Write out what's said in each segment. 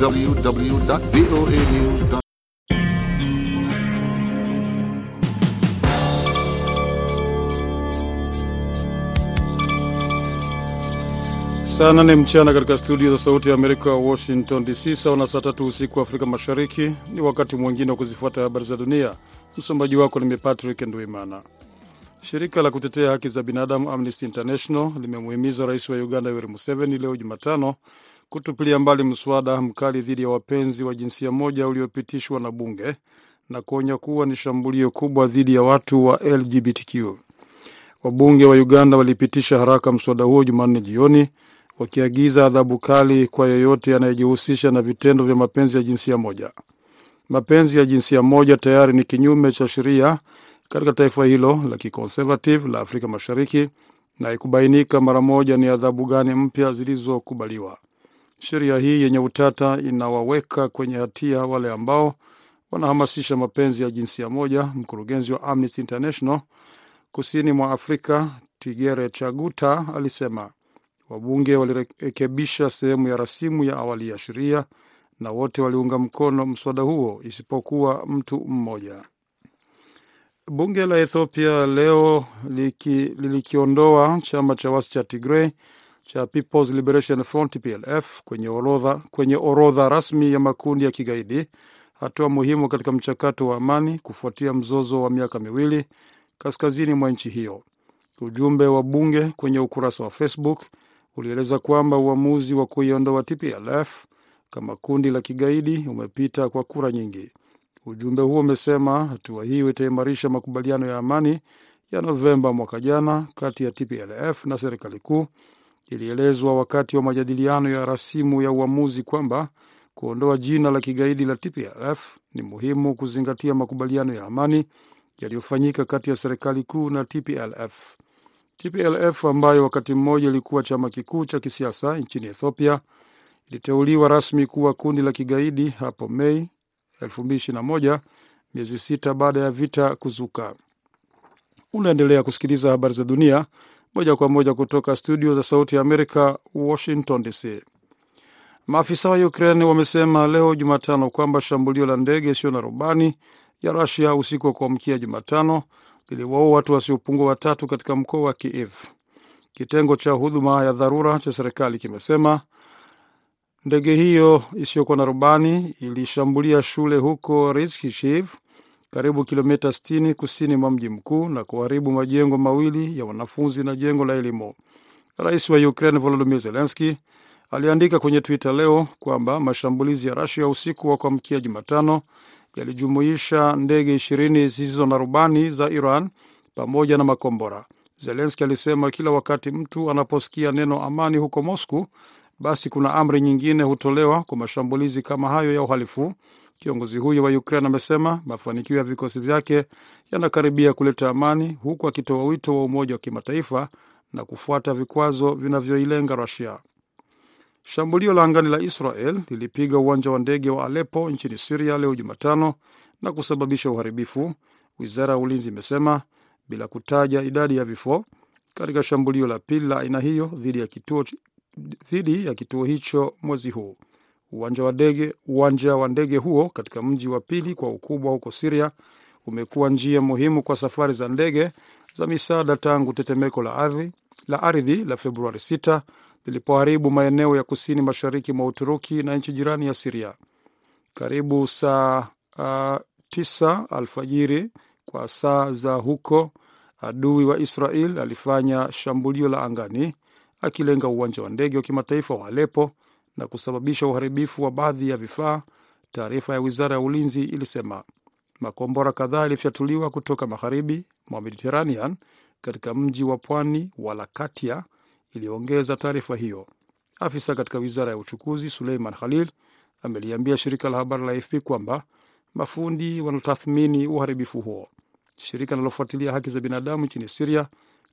www.voanews.com. Saa nane mchana katika studio za Sauti ya Amerika, Washington DC, sawa na saa tatu usiku wa Afrika Mashariki. Ni wakati mwingine wa kuzifuata habari za dunia. Msomaji wako nimi Patrick Ndwimana. Shirika la kutetea haki za binadamu Amnesty International limemuhimiza rais wa Uganda Yoweri Museveni leo Jumatano kutupilia mbali mswada mkali dhidi ya wapenzi wa jinsia moja uliopitishwa na bunge na kuonya kuwa ni shambulio kubwa dhidi ya watu wa LGBTQ. Wabunge wa Uganda walipitisha haraka mswada huo Jumanne jioni wakiagiza adhabu kali kwa yeyote anayejihusisha na vitendo vya mapenzi ya jinsia moja. Mapenzi ya jinsia moja tayari ni kinyume cha sheria katika taifa hilo la kiconservative la Afrika Mashariki, na ikubainika mara moja ni adhabu gani mpya zilizokubaliwa. Sheria hii yenye utata inawaweka kwenye hatia wale ambao wanahamasisha mapenzi ya jinsia moja. Mkurugenzi wa Amnesty International kusini mwa Afrika Tigere Chaguta alisema wabunge walirekebisha sehemu ya rasimu ya awali ya sheria na wote waliunga mkono mswada huo isipokuwa mtu mmoja. Bunge la Ethiopia leo liki, lilikiondoa chama cha wasi cha Tigray cha People's Liberation Front PLF kwenye orodha, kwenye orodha rasmi ya makundi ya kigaidi, hatua muhimu katika mchakato wa amani kufuatia mzozo wa miaka miwili kaskazini mwa nchi hiyo. Ujumbe wa bunge kwenye ukurasa wa Facebook ulieleza kwamba uamuzi wa kuiondoa TPLF kama kundi la kigaidi umepita kwa kura nyingi. Ujumbe huo umesema hatua hiyo itaimarisha makubaliano ya amani ya Novemba mwaka jana kati ya TPLF na serikali kuu. Ilielezwa wakati wa majadiliano ya rasimu ya uamuzi kwamba kuondoa jina la kigaidi la TPLF ni muhimu kuzingatia makubaliano ya amani yaliyofanyika kati ya serikali kuu na TPLF. TPLF ambayo wakati mmoja ilikuwa chama kikuu cha kisiasa nchini Ethiopia iliteuliwa rasmi kuwa kundi la kigaidi hapo Mei 2021 miezi sita baada ya vita kuzuka. Unaendelea kusikiliza habari za dunia moja kwa moja kutoka studio za Sauti ya Amerika, Washington DC. Maafisa wa Ukraine wamesema leo Jumatano kwamba shambulio la ndege isiyo na rubani ya Rusia usiku wa kuamkia Jumatano liliwaua watu wasiopungua watatu katika mkoa wa Kiev. Kitengo cha huduma ya dharura cha serikali kimesema ndege hiyo isiyokuwa na rubani ilishambulia shule huko Rizkishiv, karibu kilomita 60 kusini mwa mji mkuu na kuharibu majengo mawili ya wanafunzi na jengo la elimu. Rais wa Ukraine Volodymyr Zelensky aliandika kwenye Twitter leo kwamba mashambulizi ya Rusia usiku wa kuamkia Jumatano yalijumuisha ndege ishirini zisizo na rubani za Iran pamoja na makombora. Zelenski alisema kila wakati mtu anaposikia neno amani huko Moscow, basi kuna amri nyingine hutolewa kwa mashambulizi kama hayo ya uhalifu. Kiongozi huyo wa Ukraine amesema mafanikio ya vikosi vyake yanakaribia kuleta amani, huku akitoa wito wa umoja wa kimataifa na kufuata vikwazo vinavyoilenga Rusia. Shambulio la angani la Israel lilipiga uwanja wa ndege wa Alepo nchini Siria leo Jumatano na kusababisha uharibifu, wizara ya ulinzi imesema bila kutaja idadi ya vifo katika shambulio la pili la aina hiyo dhidi ya kituo, dhidi ya kituo hicho mwezi huu. Uwanja wa ndege uwanja wa ndege huo katika mji wa pili kwa ukubwa huko Siria umekuwa njia muhimu kwa safari za ndege za misaada tangu tetemeko la ardhi la ardhi la Februari 6 lilipoharibu maeneo ya kusini mashariki mwa Uturuki na nchi jirani ya Siria. Karibu saa uh, tisa alfajiri kwa saa za huko, adui wa Israel alifanya shambulio la angani akilenga uwanja wa ndege wa kimataifa wa Alepo na kusababisha uharibifu wa baadhi ya vifaa. Taarifa ya wizara ya ulinzi ilisema makombora kadhaa yalifyatuliwa kutoka magharibi mwa Mediteranean katika mji wa pwani wa Lakatia, iliyoongeza taarifa hiyo. Afisa katika wizara ya uchukuzi Suleiman Khalil ameliambia shirika la habari la AFP kwamba mafundi wanatathmini uharibifu huo. Shirika linalofuatilia haki za binadamu nchini Siria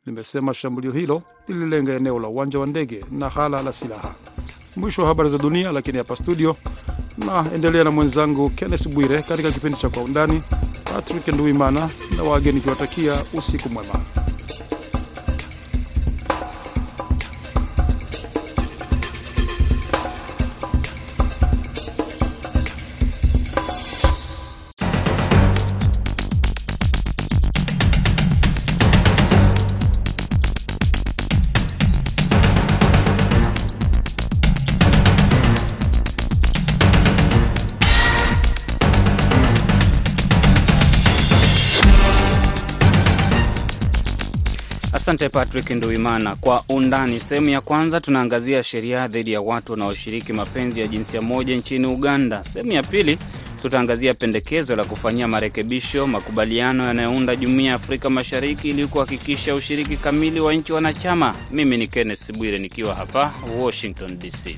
limesema shambulio hilo lililenga eneo la uwanja wa ndege na hala la silaha. Mwisho wa habari za dunia, lakini hapa studio na endelea na mwenzangu Kenneth Bwire katika kipindi cha Kwa Undani. Patrick Nduimana na wageni kiwatakia usiku mwema. Asante Patrick Nduimana. Kwa undani, sehemu ya kwanza tunaangazia sheria dhidi ya watu wanaoshiriki mapenzi ya jinsia moja nchini Uganda. Sehemu ya pili tutaangazia pendekezo la kufanyia marekebisho makubaliano yanayounda jumuiya ya Afrika Mashariki ili kuhakikisha ushiriki kamili wa nchi wanachama. Mimi ni Kenneth Bwire nikiwa hapa Washington DC.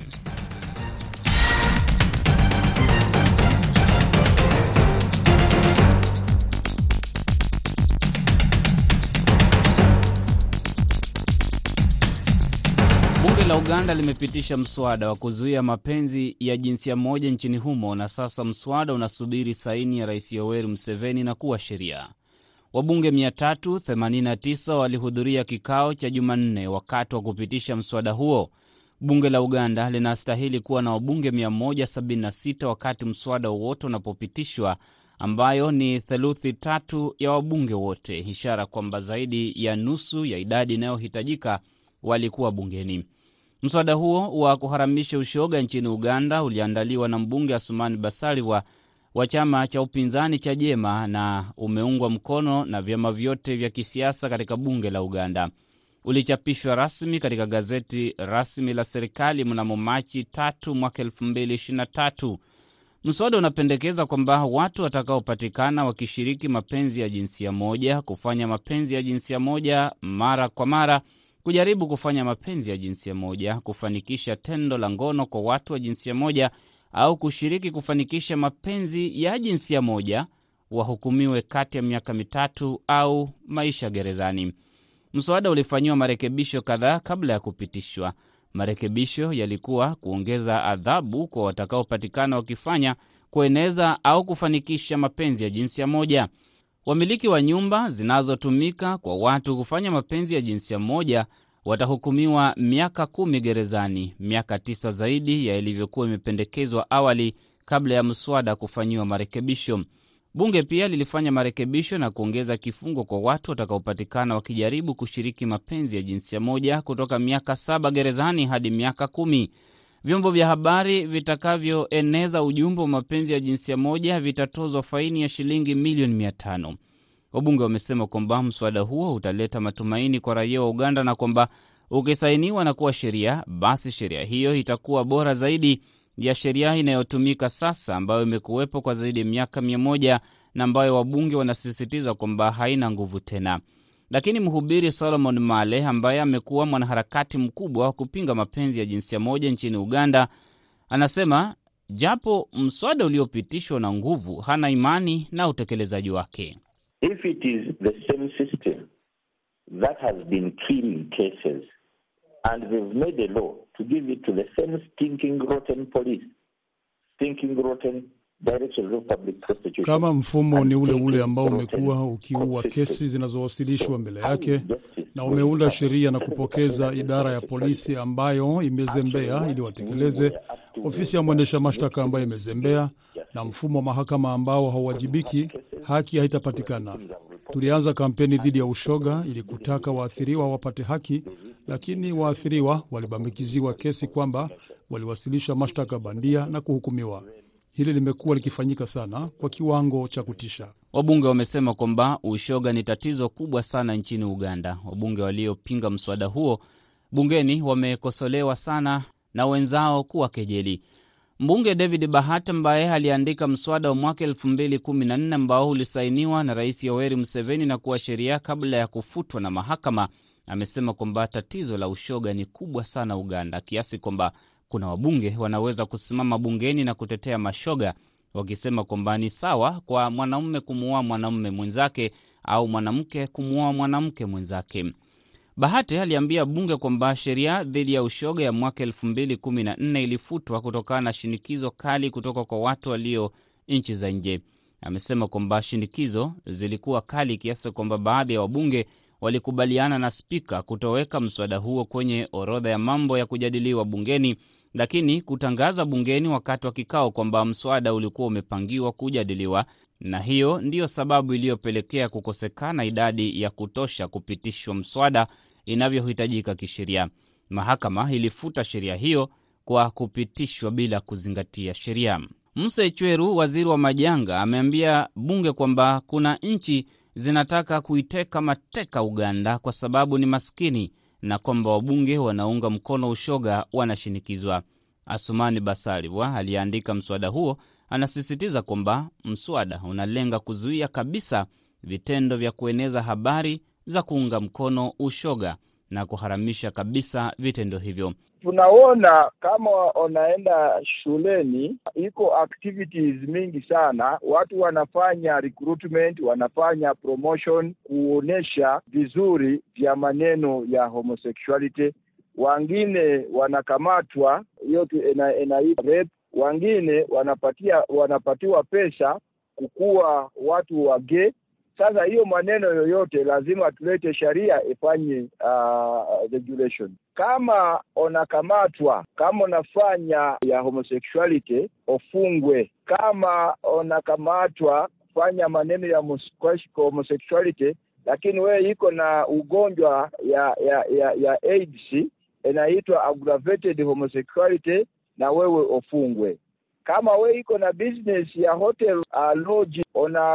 Uganda limepitisha mswada wa kuzuia mapenzi ya jinsia moja nchini humo, na sasa mswada unasubiri saini ya Rais Yoweri Museveni na kuwa sheria. Wabunge 389 walihudhuria kikao cha Jumanne wakati wa kupitisha mswada huo. Bunge la Uganda linastahili kuwa na wabunge 176 wakati mswada wowote unapopitishwa, ambayo ni theluthi tatu ya wabunge wote, ishara kwamba zaidi ya nusu ya idadi inayohitajika walikuwa bungeni. Mswada huo wa kuharamisha ushoga nchini Uganda uliandaliwa na mbunge Asumani Basalirwa wa chama cha upinzani cha Jema na umeungwa mkono na vyama vyote vya kisiasa katika bunge la Uganda. Ulichapishwa rasmi katika gazeti rasmi la serikali mnamo Machi tatu mwaka elfu mbili ishirini na tatu. Mswada unapendekeza kwamba watu watakaopatikana wakishiriki mapenzi ya jinsia moja, kufanya mapenzi ya jinsia moja mara kwa mara kujaribu kufanya mapenzi ya jinsia moja, kufanikisha tendo la ngono kwa watu wa jinsia moja au kushiriki kufanikisha mapenzi ya jinsia moja wahukumiwe kati ya miaka mitatu au maisha gerezani. Mswada ulifanyiwa marekebisho kadhaa kabla ya kupitishwa. Marekebisho yalikuwa kuongeza adhabu kwa watakaopatikana wakifanya, kueneza au kufanikisha mapenzi ya jinsia moja. Wamiliki wa nyumba zinazotumika kwa watu kufanya mapenzi ya jinsia moja watahukumiwa miaka kumi gerezani, miaka tisa zaidi ya ilivyokuwa imependekezwa awali kabla ya mswada kufanyiwa marekebisho. Bunge pia lilifanya marekebisho na kuongeza kifungo kwa watu watakaopatikana wakijaribu kushiriki mapenzi ya jinsia moja kutoka miaka saba gerezani hadi miaka kumi. Vyombo vya habari vitakavyoeneza ujumbe wa mapenzi ya jinsia moja vitatozwa faini ya shilingi milioni mia tano. Wabunge wamesema kwamba mswada huo utaleta matumaini kwa raia wa Uganda na kwamba ukisainiwa na kuwa sheria, basi sheria hiyo itakuwa bora zaidi ya sheria inayotumika sasa ambayo imekuwepo kwa zaidi ya miaka mia moja na ambayo wabunge wanasisitiza kwamba haina nguvu tena. Lakini mhubiri Solomon Male ambaye amekuwa mwanaharakati mkubwa wa kupinga mapenzi ya jinsia moja nchini Uganda anasema japo mswada uliopitishwa na nguvu, hana imani na utekelezaji wake. If it is the same system that has been killing cases and they've made a law to give it to the same stinking rotten police, stinking rotten Kama mfumo ni ule ule ambao umekuwa ukiua kesi zinazowasilishwa mbele yake na umeunda sheria na kupokeza idara ya polisi ambayo imezembea ili watekeleze, ofisi ya mwendesha mashtaka ambayo imezembea, na mfumo wa mahakama ambao hauwajibiki, haki haitapatikana. Tulianza kampeni dhidi ya ushoga ili kutaka waathiriwa wapate haki, lakini waathiriwa walibambikiziwa kesi kwamba waliwasilisha mashtaka bandia na kuhukumiwa. Hili limekuwa likifanyika sana kwa kiwango cha kutisha. Wabunge wamesema kwamba ushoga ni tatizo kubwa sana nchini Uganda. Wabunge waliopinga mswada huo bungeni wamekosolewa sana na wenzao kuwa kejeli. Mbunge David Bahati ambaye aliandika mswada wa mwaka elfu mbili kumi na nne ambao ulisainiwa na Rais Yoweri Museveni na kuwa sheria kabla ya kufutwa na mahakama, amesema kwamba tatizo la ushoga ni kubwa sana Uganda, kiasi kwamba kuna wabunge wanaweza kusimama bungeni na kutetea mashoga, wakisema kwamba ni sawa kwa mwanaume kumuoa mwanaume mwenzake au mwanamke kumuoa mwanamke mwenzake. Bahati aliambia bunge kwamba sheria dhidi ya ushoga ya mwaka elfu mbili kumi na nne ilifutwa kutokana na shinikizo kali kutoka kwa watu walio nchi za nje. Amesema kwamba shinikizo zilikuwa kali kiasi kwamba baadhi ya wabunge walikubaliana na spika kutoweka mswada huo kwenye orodha ya mambo ya kujadiliwa bungeni, lakini kutangaza bungeni wakati wa kikao kwamba mswada ulikuwa umepangiwa kujadiliwa, na hiyo ndiyo sababu iliyopelekea kukosekana idadi ya kutosha kupitishwa mswada inavyohitajika kisheria. Mahakama ilifuta sheria hiyo kwa kupitishwa bila kuzingatia sheria. mse chweru waziri wa majanga, ameambia bunge kwamba kuna nchi zinataka kuiteka mateka Uganda kwa sababu ni maskini na kwamba wabunge wanaunga mkono ushoga wanashinikizwa. Asumani Basalirwa aliyeandika mswada huo anasisitiza kwamba mswada unalenga kuzuia kabisa vitendo vya kueneza habari za kuunga mkono ushoga na kuharamisha kabisa vitendo hivyo. Tunaona kama wanaenda shuleni, iko activities mingi sana, watu wanafanya recruitment, wanafanya promotion, kuonesha vizuri vya maneno ya homosexuality. Wengine wanakamatwa, hiyo inaitwa rape. Wengine wanapatia wanapatiwa pesa kukuwa watu wa gay. Sasa hiyo maneno yoyote lazima tulete sheria ifanye uh, regulation. Kama unakamatwa kama unafanya ya homosexuality ufungwe. Kama unakamatwa fanya maneno ya homosexuality, lakini wewe iko na ugonjwa ya ya ya, ya AIDS inaitwa aggravated homosexuality, na wewe ufungwe kama we iko na business ya hotel uh, lodge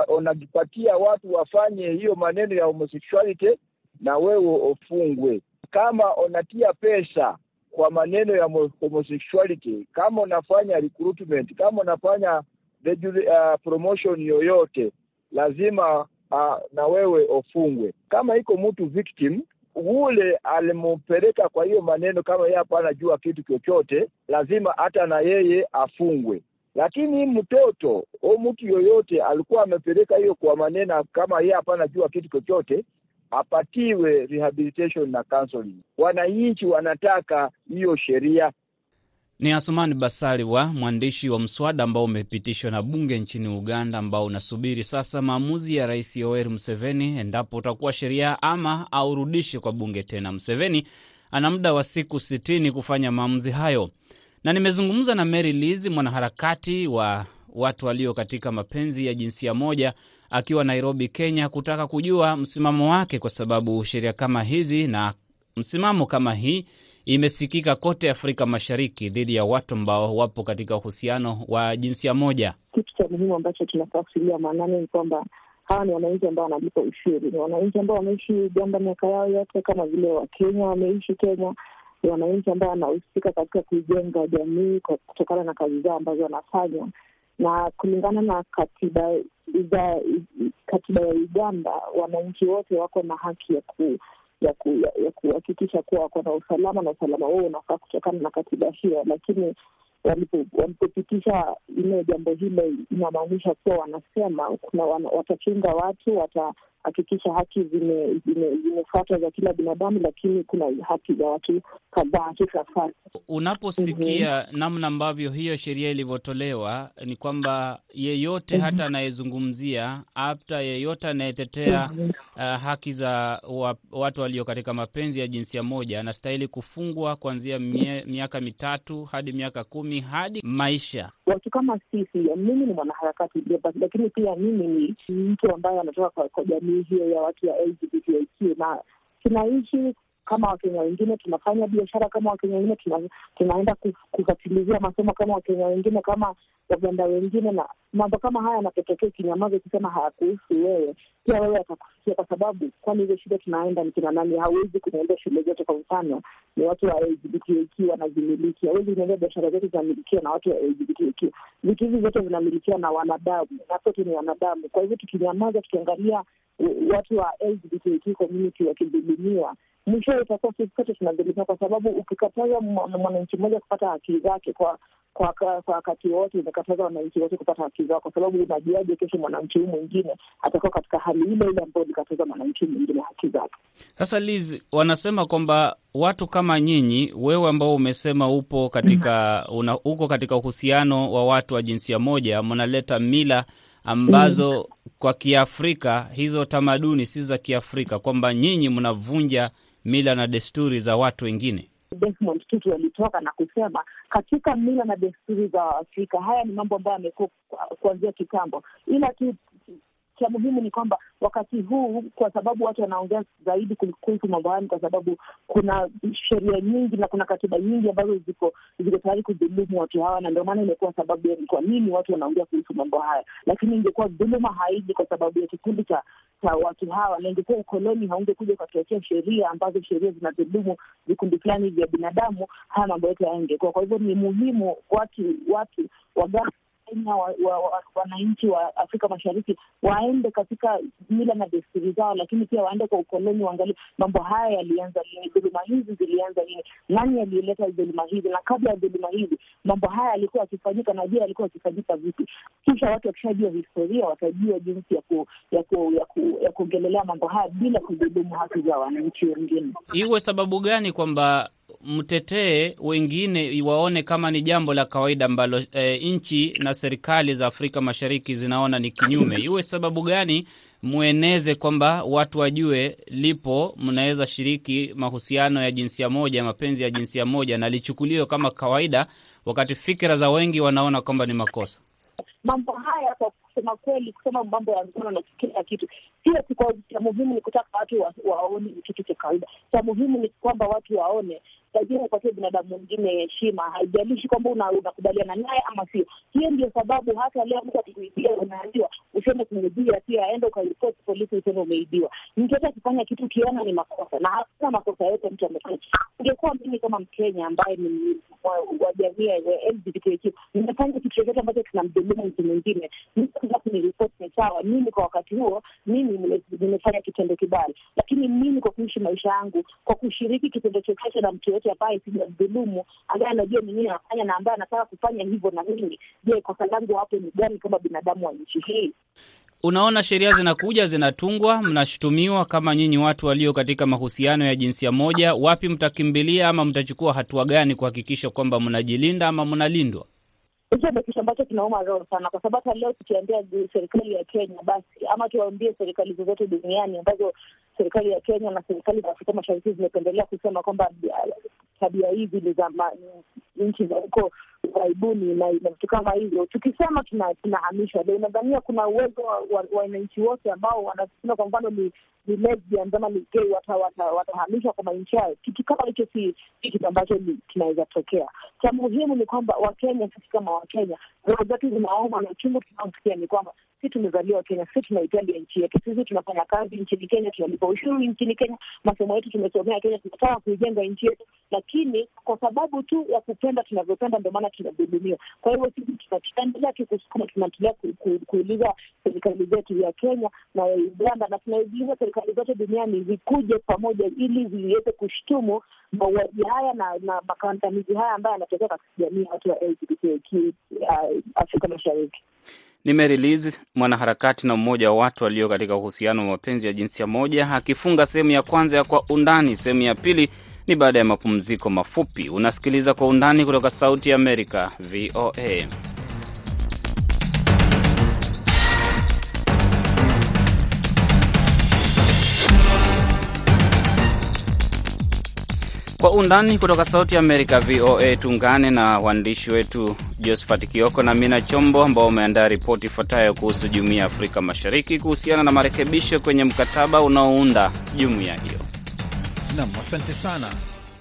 unajipatia ona watu wafanye hiyo maneno ya homosexuality na wewe ufungwe. Kama unatia pesa kwa maneno ya homosexuality, kama unafanya recruitment, kama unafanya uh, promotion yoyote, lazima uh, na wewe ufungwe. Kama iko mtu victim ule alimpeleka kwa hiyo maneno, kama yeye hapa anajua kitu chochote, lazima hata na yeye afungwe. Lakini mtoto au mtu yoyote alikuwa amepeleka hiyo kwa maneno, kama yeye hapa anajua kitu chochote, apatiwe rehabilitation na counseling. Wananchi wanataka hiyo sheria. Ni Asumani Basalirwa, mwandishi wa mswada ambao umepitishwa na bunge nchini Uganda, ambao unasubiri sasa maamuzi ya Rais Yoweri Museveni endapo utakuwa sheria ama aurudishe kwa bunge tena. Museveni ana muda wa siku sitini kufanya maamuzi hayo, na nimezungumza na Mary Liz, mwanaharakati wa watu walio katika mapenzi ya jinsia moja, akiwa Nairobi, Kenya, kutaka kujua msimamo wake, kwa sababu sheria kama hizi na msimamo kama hii imesikika kote Afrika Mashariki dhidi ya watu ambao wapo katika uhusiano wa jinsia moja. Kitu cha muhimu ambacho tunafaa maanani ni kwamba hawa ni wananchi ambao wanalipa ushuru, ni wananchi ambao wameishi Uganda miaka yao yote kama vile Wakenya wameishi Kenya, ni wananchi ambao wanahusika katika kuijenga jamii kutokana na kazi zao ambazo wanafanya, na kulingana na katiba iza, katiba ya Uganda, wananchi wote wako na haki ya ku ya ku, ya kuhakikisha kuwa wako na usalama na usalama huo unafaa kutokana na katiba hiyo, lakini walipopitisha ile jambo hilo inamaanisha kuwa wanasema kuna wana, watachunga watu watahakikisha haki zimefuatwa za kila binadamu, lakini kuna haki za watu kadhaa hatutafata. Unaposikia mm -hmm. namna ambavyo hiyo sheria ilivyotolewa ni kwamba yeyote mm -hmm. hata anayezungumzia hata yeyote anayetetea mm -hmm. uh, haki za wa, watu walio katika mapenzi ya jinsia moja anastahili kufungwa kuanzia miaka mitatu hadi miaka kumi hadi maisha. Watu kama sisi, mimi ni mwanaharakati, lakini pia mimi ni mtu ambaye anatoka kwa, kwa jamii hiyo ya watu ya LGBTQ na tunaishi kama Wakenya wengine, tunafanya biashara kama Wakenya wengine, tuna, tunaenda kufatilizia masomo kama Wakenya wengine, kama Waganda wengine, na mambo kama haya yanapotokea, ukinyamaza ukisema hayakuhusu wewe, pia wewe atakusikia, kwa sababu kwani hizo shule tunaenda ni kina nani? Hauwezi kuniambia shule zote, kwa mfano ni watu wa LGBTQ wanazimiliki. Hauwezi kuniambia biashara zote zinamilikiwa na watu wa LGBTQ. Vitu hivi vyote vinamilikiwa na wanadamu, na sote ni wanadamu. Kwa hivyo tukinyamaza, tukiangalia watu wa LGBTQ community wakidhulumiwa mwisho itakuwa sisi sote tunadhulumiwa, kwa sababu ukikataza mwananchi mmoja kupata haki zake kwa kwa wakati wote, umekataza wananchi wote kupata haki zao, kwa sababu unajuaje kesho mwananchi huyu mwingine atakuwa katika hali ile ile ambayo ulikataza mwananchi mwingine haki zake? Sasa Liz, wanasema kwamba watu kama nyinyi, wewe ambao umesema upo katika una, uko katika uhusiano wa watu wa jinsia moja, mnaleta mila ambazo mm, kwa Kiafrika hizo tamaduni si za Kiafrika, kwamba nyinyi mnavunja mila na desturi za watu wengine. Desmond Tutu alitoka na kusema katika mila na desturi za Afrika, haya ni mambo ambayo yamekuwa kuanzia kitambo, ila tu cha muhimu ni kwamba wakati huu, kwa sababu watu wanaongea zaidi kuhusu mambo haya, kwa sababu kuna sheria nyingi na kuna katiba nyingi ambazo ziko ziko tayari kudhulumu watu hawa, na ndio maana imekuwa sababu ya kwa nini watu wanaongea kuhusu mambo haya. Lakini ingekuwa dhuluma haiji kwa sababu ya kikundi cha cha watu hawa, na ingekuwa ukoloni haungekuja ukatuwekea sheria ambazo sheria zinadhulumu vikundi fulani vya binadamu, haya mambo yote hayangekuwa. Kwa hivyo ni muhimu watu watu Waganda Kenya wananchi wa, wa, wa Afrika Mashariki waende katika mila na desturi zao, lakini pia waende kwa ukoloni, waangalie mambo haya yalianza lini, dhuluma hizi zilianza lini, nani aliyeleta dhuluma hizi, na kabla ya dhuluma hizi mambo haya yalikuwa yakifanyika, na je, yalikuwa yakifanyika vipi? Kisha watu wakishajua historia watajua jinsi ya ku, ya ku, ya ku, ya kuongelelea mambo haya bila kudhulumu haki za wananchi wengine. Iwe sababu gani kwamba mtetee wengine waone kama ni jambo la kawaida ambalo e, nchi na serikali za Afrika Mashariki zinaona ni kinyume. Iwe sababu gani mweneze kwamba watu wajue lipo, mnaweza shiriki mahusiano ya jinsia moja, mapenzi ya jinsia moja, na lichukuliwe kama kawaida, wakati fikira za wengi wanaona kwamba ni makosa. Mambo haya kwa kusema kweli, kusema mambo ya ngono na kila kitu sio. Cha muhimu ni kutaka watu wa, waone ni kitu cha kawaida. Cha muhimu ni kwamba watu waone lazima upatie binadamu mwingine heshima, haijalishi kwamba unakubaliana naye ama sio. Hiyo ndio sababu hata leo mtu akikuibia unaambiwa useme kumwibia, pia aenda ukaripoti polisi, useme umeibiwa. Mtoto akifanya kitu ukiona ni makosa, na hakuna makosa yote mtu amefanya. Ungekuwa mimi kama Mkenya ambaye ni wa jamii ya LGBTQ, nimefanya kitu chochote ambacho kinamdhulumu mtu mwingine, mtuza kuniripoti ni sawa. Mimi kwa wakati huo mimi nimefanya kitendo kibaya, lakini mimi kwa kuishi maisha yangu, kwa kushiriki kitendo chochote na mtu yote ambaye sijamdhulumu, ambaye anajua ni nini anafanya na ambaye anataka kufanya hivyo na mimi, je, kosa langu hapo ni gani kama binadamu wa nchi hii? Unaona, sheria zinakuja zinatungwa, mnashutumiwa kama nyinyi watu walio katika mahusiano ya jinsia moja. Wapi mtakimbilia ama mtachukua hatua gani kuhakikisha kwamba mnajilinda ama mnalindwa? Hicho ndo kitu ambacho kinauma roho sana, kwa sababu hata leo tukiambia serikali ya Kenya basi, ama tuwaambie serikali zozote duniani ambazo serikali ya Kenya na serikali za Afrika Mashariki zimependelea kusema kwamba tabia hizi ni za nchi za huko ughaibuni na vitu kama hivyo, tukisema tunahamishwa. tuna unadhania kuna uwezo wa wananchi wote ambao wanasema kwa mfano ni ni lesbian ni gay watahamishwa kwa manchi yao? Kitu kama hicho si kitu ambacho kinaweza tokea. Cha muhimu ni kwamba Wakenya, sisi kama Wakenya, roho zetu zinaoma na uchungu tunaosikia ni kwamba si tumezaliwa Kenya, si tunaipenda nchi yetu, sisi tunafanya kazi nchini Kenya, tunalipa ushuru nchini Kenya, masomo yetu tumesomea Kenya, tunataka kuijenga nchi yetu, lakini kwa sababu tu ya kupenda tunavyopenda, ndio maana tunadhulumiwa. Kwa hivyo sisi tutaendelea tu kusukuma, tunaendelea kuuliza serikali zetu ya Kenya na ya Uganda, na tunaiuliza serikali zote duniani zikuje pamoja, ili ziweze kushtumu mauaji haya na na makandamizi haya ambayo yanatokea katika jamii watu wa LGBTQ Afrika Mashariki. Ni Mary Liz, mwanaharakati na mmoja wa watu walio katika uhusiano wa mapenzi ya jinsia moja, akifunga sehemu ya kwanza ya Kwa Undani. Sehemu ya pili ni baada ya mapumziko mafupi. Unasikiliza Kwa Undani kutoka Sauti ya Amerika, VOA. Kwa undani kutoka Sauti ya Amerika, VOA. Tuungane na waandishi wetu Josephat Kioko na Mina Chombo ambao wameandaa ripoti ifuatayo kuhusu Jumuiya ya Afrika Mashariki kuhusiana na marekebisho kwenye mkataba unaounda jumuiya hiyo. Nam, asante sana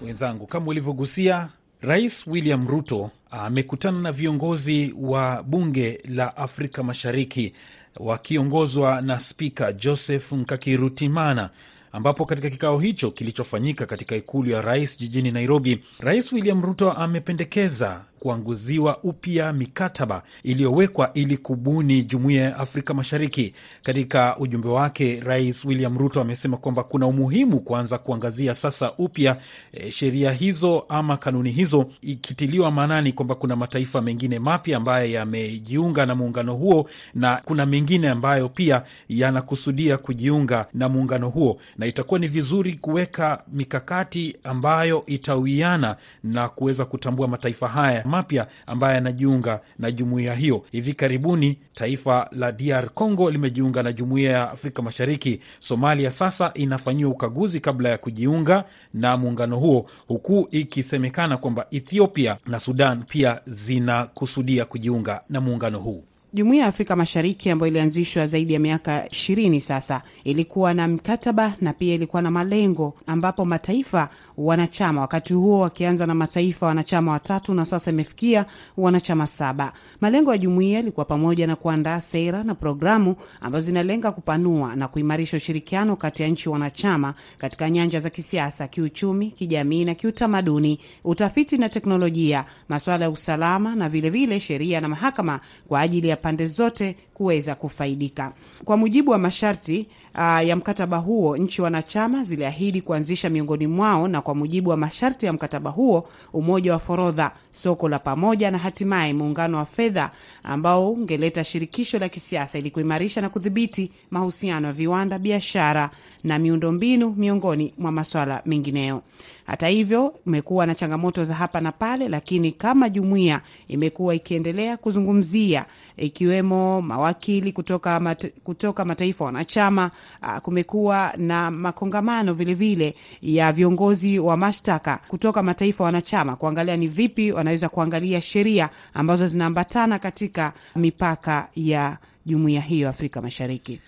wenzangu. Kama ulivyogusia, Rais William Ruto amekutana na viongozi wa bunge la Afrika Mashariki wakiongozwa na Spika Joseph Nkakirutimana ambapo katika kikao hicho kilichofanyika katika ikulu ya rais jijini Nairobi, Rais William Ruto amependekeza kuanguziwa upya mikataba iliyowekwa ili kubuni jumuiya ya Afrika Mashariki. Katika ujumbe wake, Rais William Ruto amesema kwamba kuna umuhimu kuanza kuangazia sasa upya e, sheria hizo ama kanuni hizo, ikitiliwa maanani kwamba kuna mataifa mengine mapya ambayo yamejiunga na muungano huo na kuna mengine ambayo pia yanakusudia kujiunga na muungano huo, na itakuwa ni vizuri kuweka mikakati ambayo itawiana na kuweza kutambua mataifa haya mapya ambayo yanajiunga na jumuiya hiyo. Hivi karibuni taifa la DR Congo limejiunga na jumuiya ya Afrika Mashariki. Somalia sasa inafanyiwa ukaguzi kabla ya kujiunga na muungano huo, huku ikisemekana kwamba Ethiopia na Sudan pia zinakusudia kujiunga na muungano huu. Jumuiya ya Afrika Mashariki ambayo ilianzishwa zaidi ya miaka ishirini sasa, ilikuwa na mkataba na pia ilikuwa na malengo, ambapo mataifa wanachama wakati huo wakianza na mataifa wanachama watatu na sasa imefikia wanachama saba. Malengo ya jumuiya ilikuwa pamoja na kuandaa sera na programu ambazo zinalenga kupanua na kuimarisha ushirikiano kati ya nchi wanachama katika nyanja za kisiasa, kiuchumi, kijamii na kiutamaduni, utafiti na teknolojia, masuala ya usalama na vilevile sheria na mahakama kwa ajili ya pande zote kuweza kufaidika. Kwa mujibu wa masharti uh, ya mkataba huo, nchi wanachama ziliahidi kuanzisha miongoni mwao, na kwa mujibu wa masharti ya mkataba huo, umoja wa forodha, soko la pamoja na hatimaye muungano wa fedha ambao ungeleta shirikisho la kisiasa ili kuimarisha na kudhibiti mahusiano ya viwanda, biashara na miundombinu, miongoni mwa maswala mengineyo. Hata hivyo, imekuwa na changamoto za hapa na pale, lakini kama jumuiya imekuwa ikiendelea kuzungumzia ikiwemo mawakili kutoka, mat, kutoka mataifa wanachama. Kumekuwa na makongamano vilevile vile ya viongozi wa mashtaka kutoka mataifa wanachama kuangalia ni vipi wanaweza kuangalia sheria ambazo zinaambatana katika mipaka ya jumuiya hiyo Afrika Mashariki.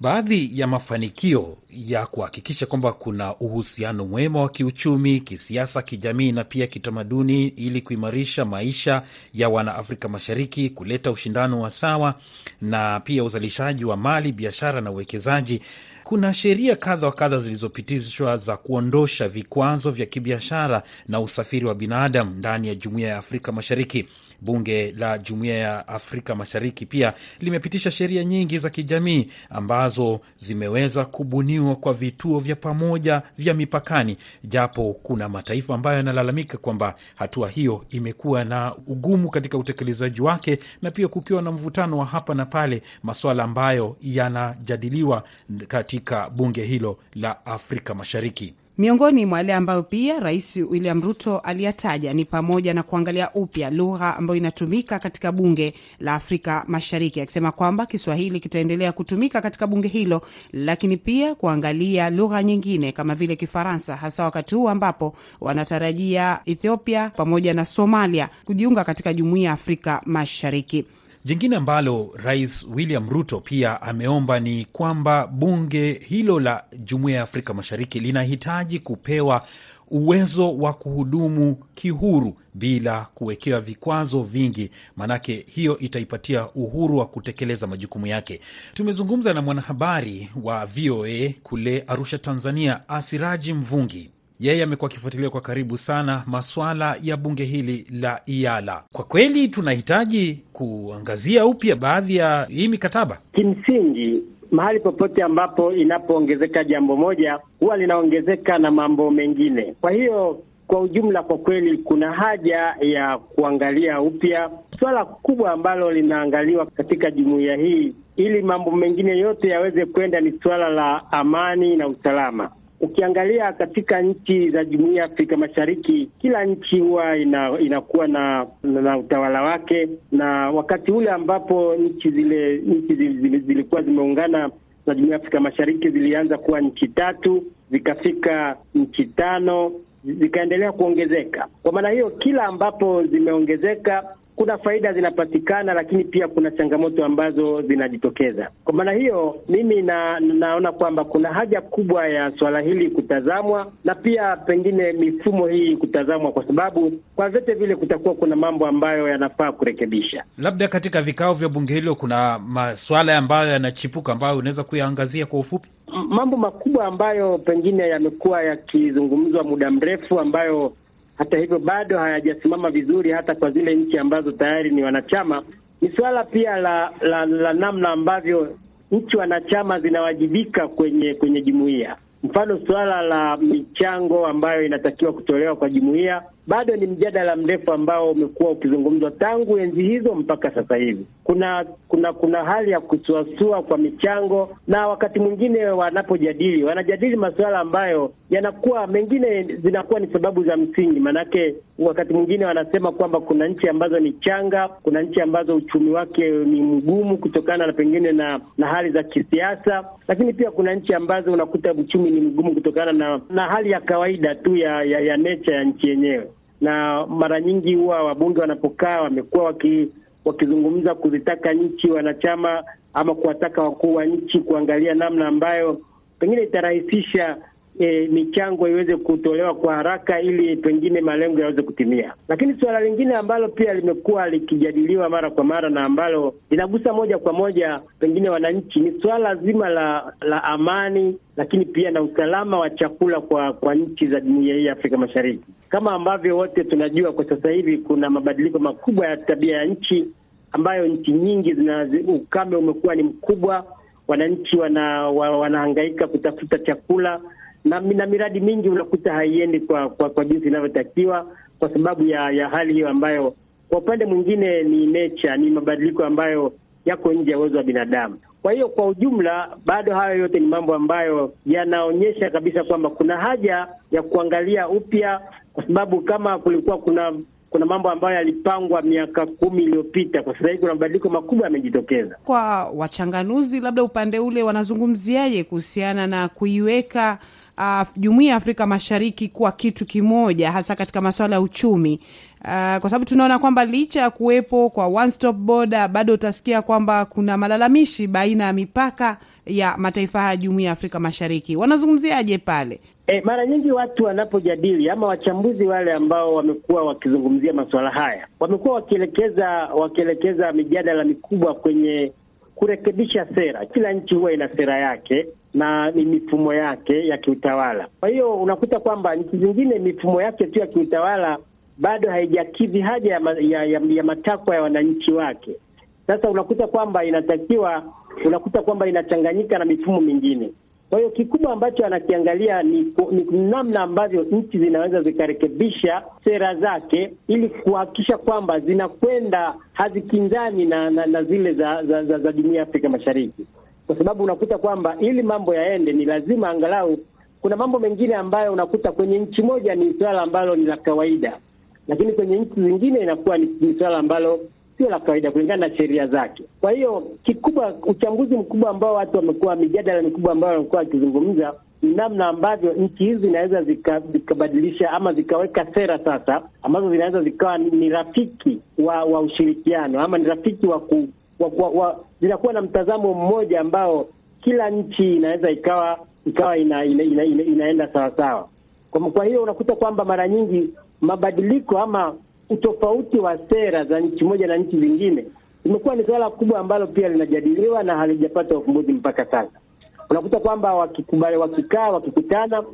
Baadhi ya mafanikio ya kuhakikisha kwamba kuna uhusiano mwema wa kiuchumi, kisiasa, kijamii na pia kitamaduni ili kuimarisha maisha ya Wanaafrika Mashariki, kuleta ushindano wa sawa na pia uzalishaji wa mali, biashara na uwekezaji. Kuna sheria kadha wa kadha zilizopitishwa za kuondosha vikwazo vya kibiashara na usafiri wa binadamu ndani ya Jumuiya ya Afrika Mashariki. Bunge la Jumuiya ya Afrika Mashariki pia limepitisha sheria nyingi za kijamii ambazo zimeweza kubuniwa kwa vituo vya pamoja vya mipakani, japo kuna mataifa ambayo yanalalamika kwamba hatua hiyo imekuwa na ugumu katika utekelezaji wake, na pia kukiwa na mvutano wa hapa na pale, masuala ambayo yanajadiliwa katika bunge hilo la Afrika Mashariki. Miongoni mwa yale ambayo pia Rais William Ruto aliyataja ni pamoja na kuangalia upya lugha ambayo inatumika katika bunge la Afrika Mashariki, akisema kwamba Kiswahili kitaendelea kutumika katika bunge hilo, lakini pia kuangalia lugha nyingine kama vile Kifaransa, hasa wakati huu ambapo wanatarajia Ethiopia pamoja na Somalia kujiunga katika jumuiya ya Afrika Mashariki. Jingine ambalo Rais William Ruto pia ameomba ni kwamba bunge hilo la Jumuiya ya Afrika Mashariki linahitaji kupewa uwezo wa kuhudumu kihuru bila kuwekewa vikwazo vingi, maanake hiyo itaipatia uhuru wa kutekeleza majukumu yake. Tumezungumza na mwanahabari wa VOA kule Arusha, Tanzania, Asiraji Mvungi. Yeye amekuwa akifuatilia kwa karibu sana maswala ya bunge hili la IALA. Kwa kweli tunahitaji kuangazia upya baadhi ya hii mikataba. Kimsingi, mahali popote ambapo inapoongezeka jambo moja huwa linaongezeka na mambo mengine. Kwa hiyo kwa ujumla, kwa kweli kuna haja ya kuangalia upya suala kubwa ambalo linaangaliwa katika jumuiya hii, ili mambo mengine yote yaweze kwenda, ni suala la amani na usalama. Ukiangalia katika nchi za jumuiya ya Afrika Mashariki, kila nchi huwa ina, inakuwa na, na utawala wake, na wakati ule ambapo nchi zile nchi zilikuwa zimeungana na jumuiya ya Afrika Mashariki zilianza kuwa nchi tatu, zikafika nchi tano, zikaendelea kuongezeka. Kwa maana hiyo, kila ambapo zimeongezeka kuna faida zinapatikana, lakini pia kuna changamoto ambazo zinajitokeza. Kwa maana hiyo, mimi na, naona kwamba kuna haja kubwa ya swala hili kutazamwa na pia pengine mifumo hii kutazamwa, kwa sababu kwa vyote vile kutakuwa kuna mambo ambayo yanafaa kurekebisha. Labda katika vikao vya bunge hilo kuna maswala ambayo yanachipuka ambayo unaweza kuyaangazia kwa ufupi. Mambo makubwa ambayo pengine yamekuwa yakizungumzwa muda mrefu ambayo hata hivyo bado hayajasimama vizuri hata kwa zile nchi ambazo tayari ni wanachama. Ni suala pia la, la, la namna ambavyo nchi wanachama zinawajibika kwenye kwenye jumuiya. Mfano, suala la michango ambayo inatakiwa kutolewa kwa jumuiya bado ni mjadala mrefu ambao umekuwa ukizungumzwa tangu enzi hizo mpaka sasa hivi. Kuna kuna kuna hali ya kusuasua kwa michango, na wakati mwingine wanapojadili wanajadili masuala ambayo yanakuwa mengine zinakuwa ni sababu za msingi. Maanake wakati mwingine wanasema kwamba kuna nchi ambazo ni changa, kuna nchi ambazo uchumi wake ni mgumu kutokana na pengine na na hali za kisiasa, lakini pia kuna nchi ambazo unakuta uchumi ni mgumu kutokana na na hali ya kawaida tu ya ya, ya nature ya nchi yenyewe na mara nyingi huwa wabunge wanapokaa wamekuwa waki wakizungumza kuzitaka nchi wanachama ama kuwataka wakuu wa nchi kuangalia namna ambayo pengine itarahisisha e, michango iweze kutolewa kwa haraka ili pengine malengo yaweze kutimia. Lakini suala lingine ambalo pia limekuwa likijadiliwa mara kwa mara na ambalo linagusa moja kwa moja pengine wananchi ni suala zima la la amani, lakini pia na usalama wa chakula kwa kwa nchi za jumuiya hii ya Afrika Mashariki. Kama ambavyo wote tunajua kwa sasa hivi kuna mabadiliko makubwa ya tabia ya nchi ambayo nchi nyingi zina ukame umekuwa ni mkubwa, wananchi wana, wa, wanahangaika kutafuta chakula na, na miradi mingi unakuta haiendi kwa kwa, kwa jinsi inavyotakiwa kwa sababu ya, ya hali hiyo ambayo kwa upande mwingine ni nature, ni mabadiliko ambayo yako nje ya uwezo wa binadamu. Kwa hiyo kwa ujumla, bado hayo yote ni mambo ambayo yanaonyesha kabisa kwamba kuna haja ya kuangalia upya, kwa sababu kama kulikuwa kuna kuna mambo ambayo yalipangwa miaka kumi iliyopita, kwa sasa hivi kuna mabadiliko makubwa yamejitokeza. Kwa wachanganuzi, labda upande ule wanazungumziaje kuhusiana na kuiweka uh, ya Afrika Mashariki kuwa kitu kimoja, hasa katika masuala ya uchumi uh, kwa sababu tunaona kwamba licha ya kuwepo kwa one stop border, bado utasikia kwamba kuna malalamishi baina ya mipaka ya mataifa haya jumuiya ya Afrika Mashariki. Wanazungumziaje pale? E, mara nyingi watu wanapojadili ama wachambuzi wale ambao wamekuwa wakizungumzia masuala haya wamekuwa wakielekeza wakielekeza mijadala mikubwa kwenye kurekebisha sera. Kila nchi huwa ina sera yake na ni mifumo yake ya kiutawala. Kwa hiyo unakuta kwamba nchi zingine mifumo yake tu ya kiutawala bado haijakidhi haja ya, ma, ya, ya, ya matakwa ya wananchi wake. Sasa unakuta kwamba inatakiwa, unakuta kwamba inachanganyika na mifumo mingine. Kwa hiyo kikubwa ambacho anakiangalia ni, ni namna ambavyo nchi zinaweza zikarekebisha sera zake ili kuhakikisha kwamba zinakwenda hazikinzani na, na, na zile za, za, za, za jumuiya ya Afrika Mashariki, kwa sababu unakuta kwamba ili mambo yaende ni lazima angalau kuna mambo mengine ambayo unakuta kwenye nchi moja ni swala ambalo ni la kawaida, lakini kwenye nchi zingine inakuwa ni, suala ambalo sio la kawaida kulingana na sheria zake. Kwa hiyo kikubwa, uchambuzi mkubwa ambao watu wamekuwa, mijadala mikubwa ambayo wamekuwa wakizungumza ni namna ambavyo nchi hizi zinaweza zikabadilisha zika ama zikaweka sera sasa ambazo zinaweza zikawa ni rafiki wa, wa ushirikiano ama ni rafiki wa zinakuwa na mtazamo mmoja ambao kila nchi inaweza ikawa ikawa ina, ina, ina, ina, inaenda sawasawa. Kwa, kwa hiyo unakuta kwamba mara nyingi mabadiliko ama utofauti wa sera za nchi moja na nchi zingine imekuwa ni suala kubwa ambalo pia linajadiliwa na halijapata ufumbuzi mpaka sasa. Unakuta kwamba wakikubali, wakikaa, wakikutana,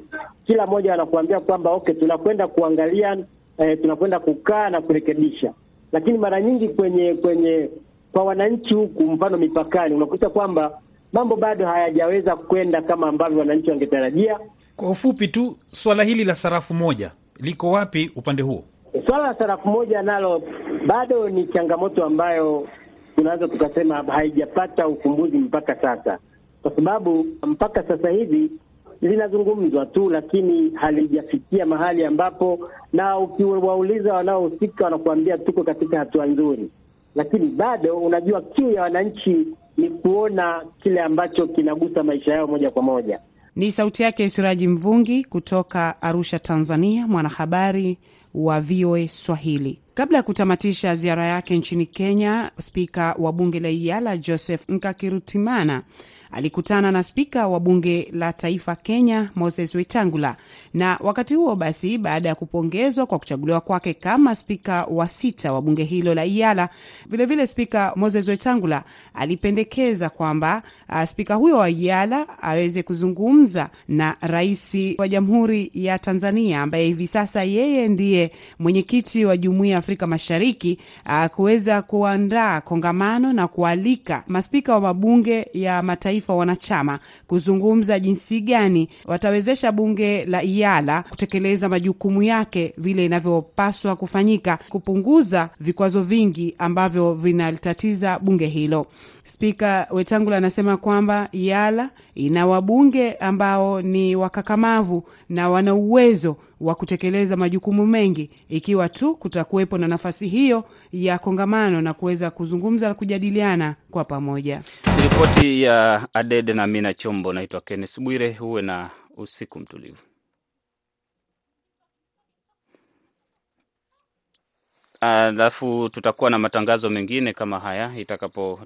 kila mmoja anakuambia kwamba okay, tunakwenda kuangalia eh, tunakwenda kukaa na kurekebisha, lakini mara nyingi kwenye kwenye kwa wananchi huku, mfano mipakani, unakuta kwamba mambo bado hayajaweza kwenda kama ambavyo wananchi wangetarajia. Kwa ufupi tu, swala hili la sarafu moja liko wapi upande huo? Swala la sarafu moja nalo bado ni changamoto ambayo tunaweza tukasema haijapata ufumbuzi mpaka sasa, kwa sababu mpaka sasa hivi linazungumzwa tu, lakini halijafikia mahali ambapo, na ukiwauliza wanaohusika wanakuambia tuko katika hatua nzuri, lakini bado unajua, kiu ya wananchi ni kuona kile ambacho kinagusa maisha yao moja kwa moja. Ni sauti yake Siraji Mvungi kutoka Arusha, Tanzania, mwanahabari wa VOA Swahili. Kabla ya kutamatisha ziara yake nchini Kenya, spika wa bunge la Iala Joseph Nkakirutimana alikutana na spika wa bunge la taifa Kenya Moses Wetangula, na wakati huo basi, baada ya kupongezwa kwa kuchaguliwa kwake kama spika wa sita wa bunge hilo la Iala, vilevile spika Moses Wetangula alipendekeza kwamba uh, spika huyo wa Iala aweze kuzungumza na rais wa Jamhuri ya Tanzania ambaye hivi sasa yeye ndiye mwenyekiti wa Jumuiya ya Afrika Mashariki uh, kuweza kuandaa kongamano na kualika maspika wa mabunge ya mataifa wanachama kuzungumza jinsi gani watawezesha bunge la Iala kutekeleza majukumu yake vile inavyopaswa kufanyika, kupunguza vikwazo vingi ambavyo vinalitatiza bunge hilo. Spika Wetangula anasema kwamba Yala ina wabunge ambao ni wakakamavu na wana uwezo wa kutekeleza majukumu mengi, ikiwa tu kutakuwepo na nafasi hiyo ya kongamano na kuweza kuzungumza na kujadiliana kwa pamoja. Ripoti ya Adede na Mina Chombo. Naitwa Kennes Bwire, huwe na usiku mtulivu. alafu tutakuwa na matangazo mengine kama haya itakapo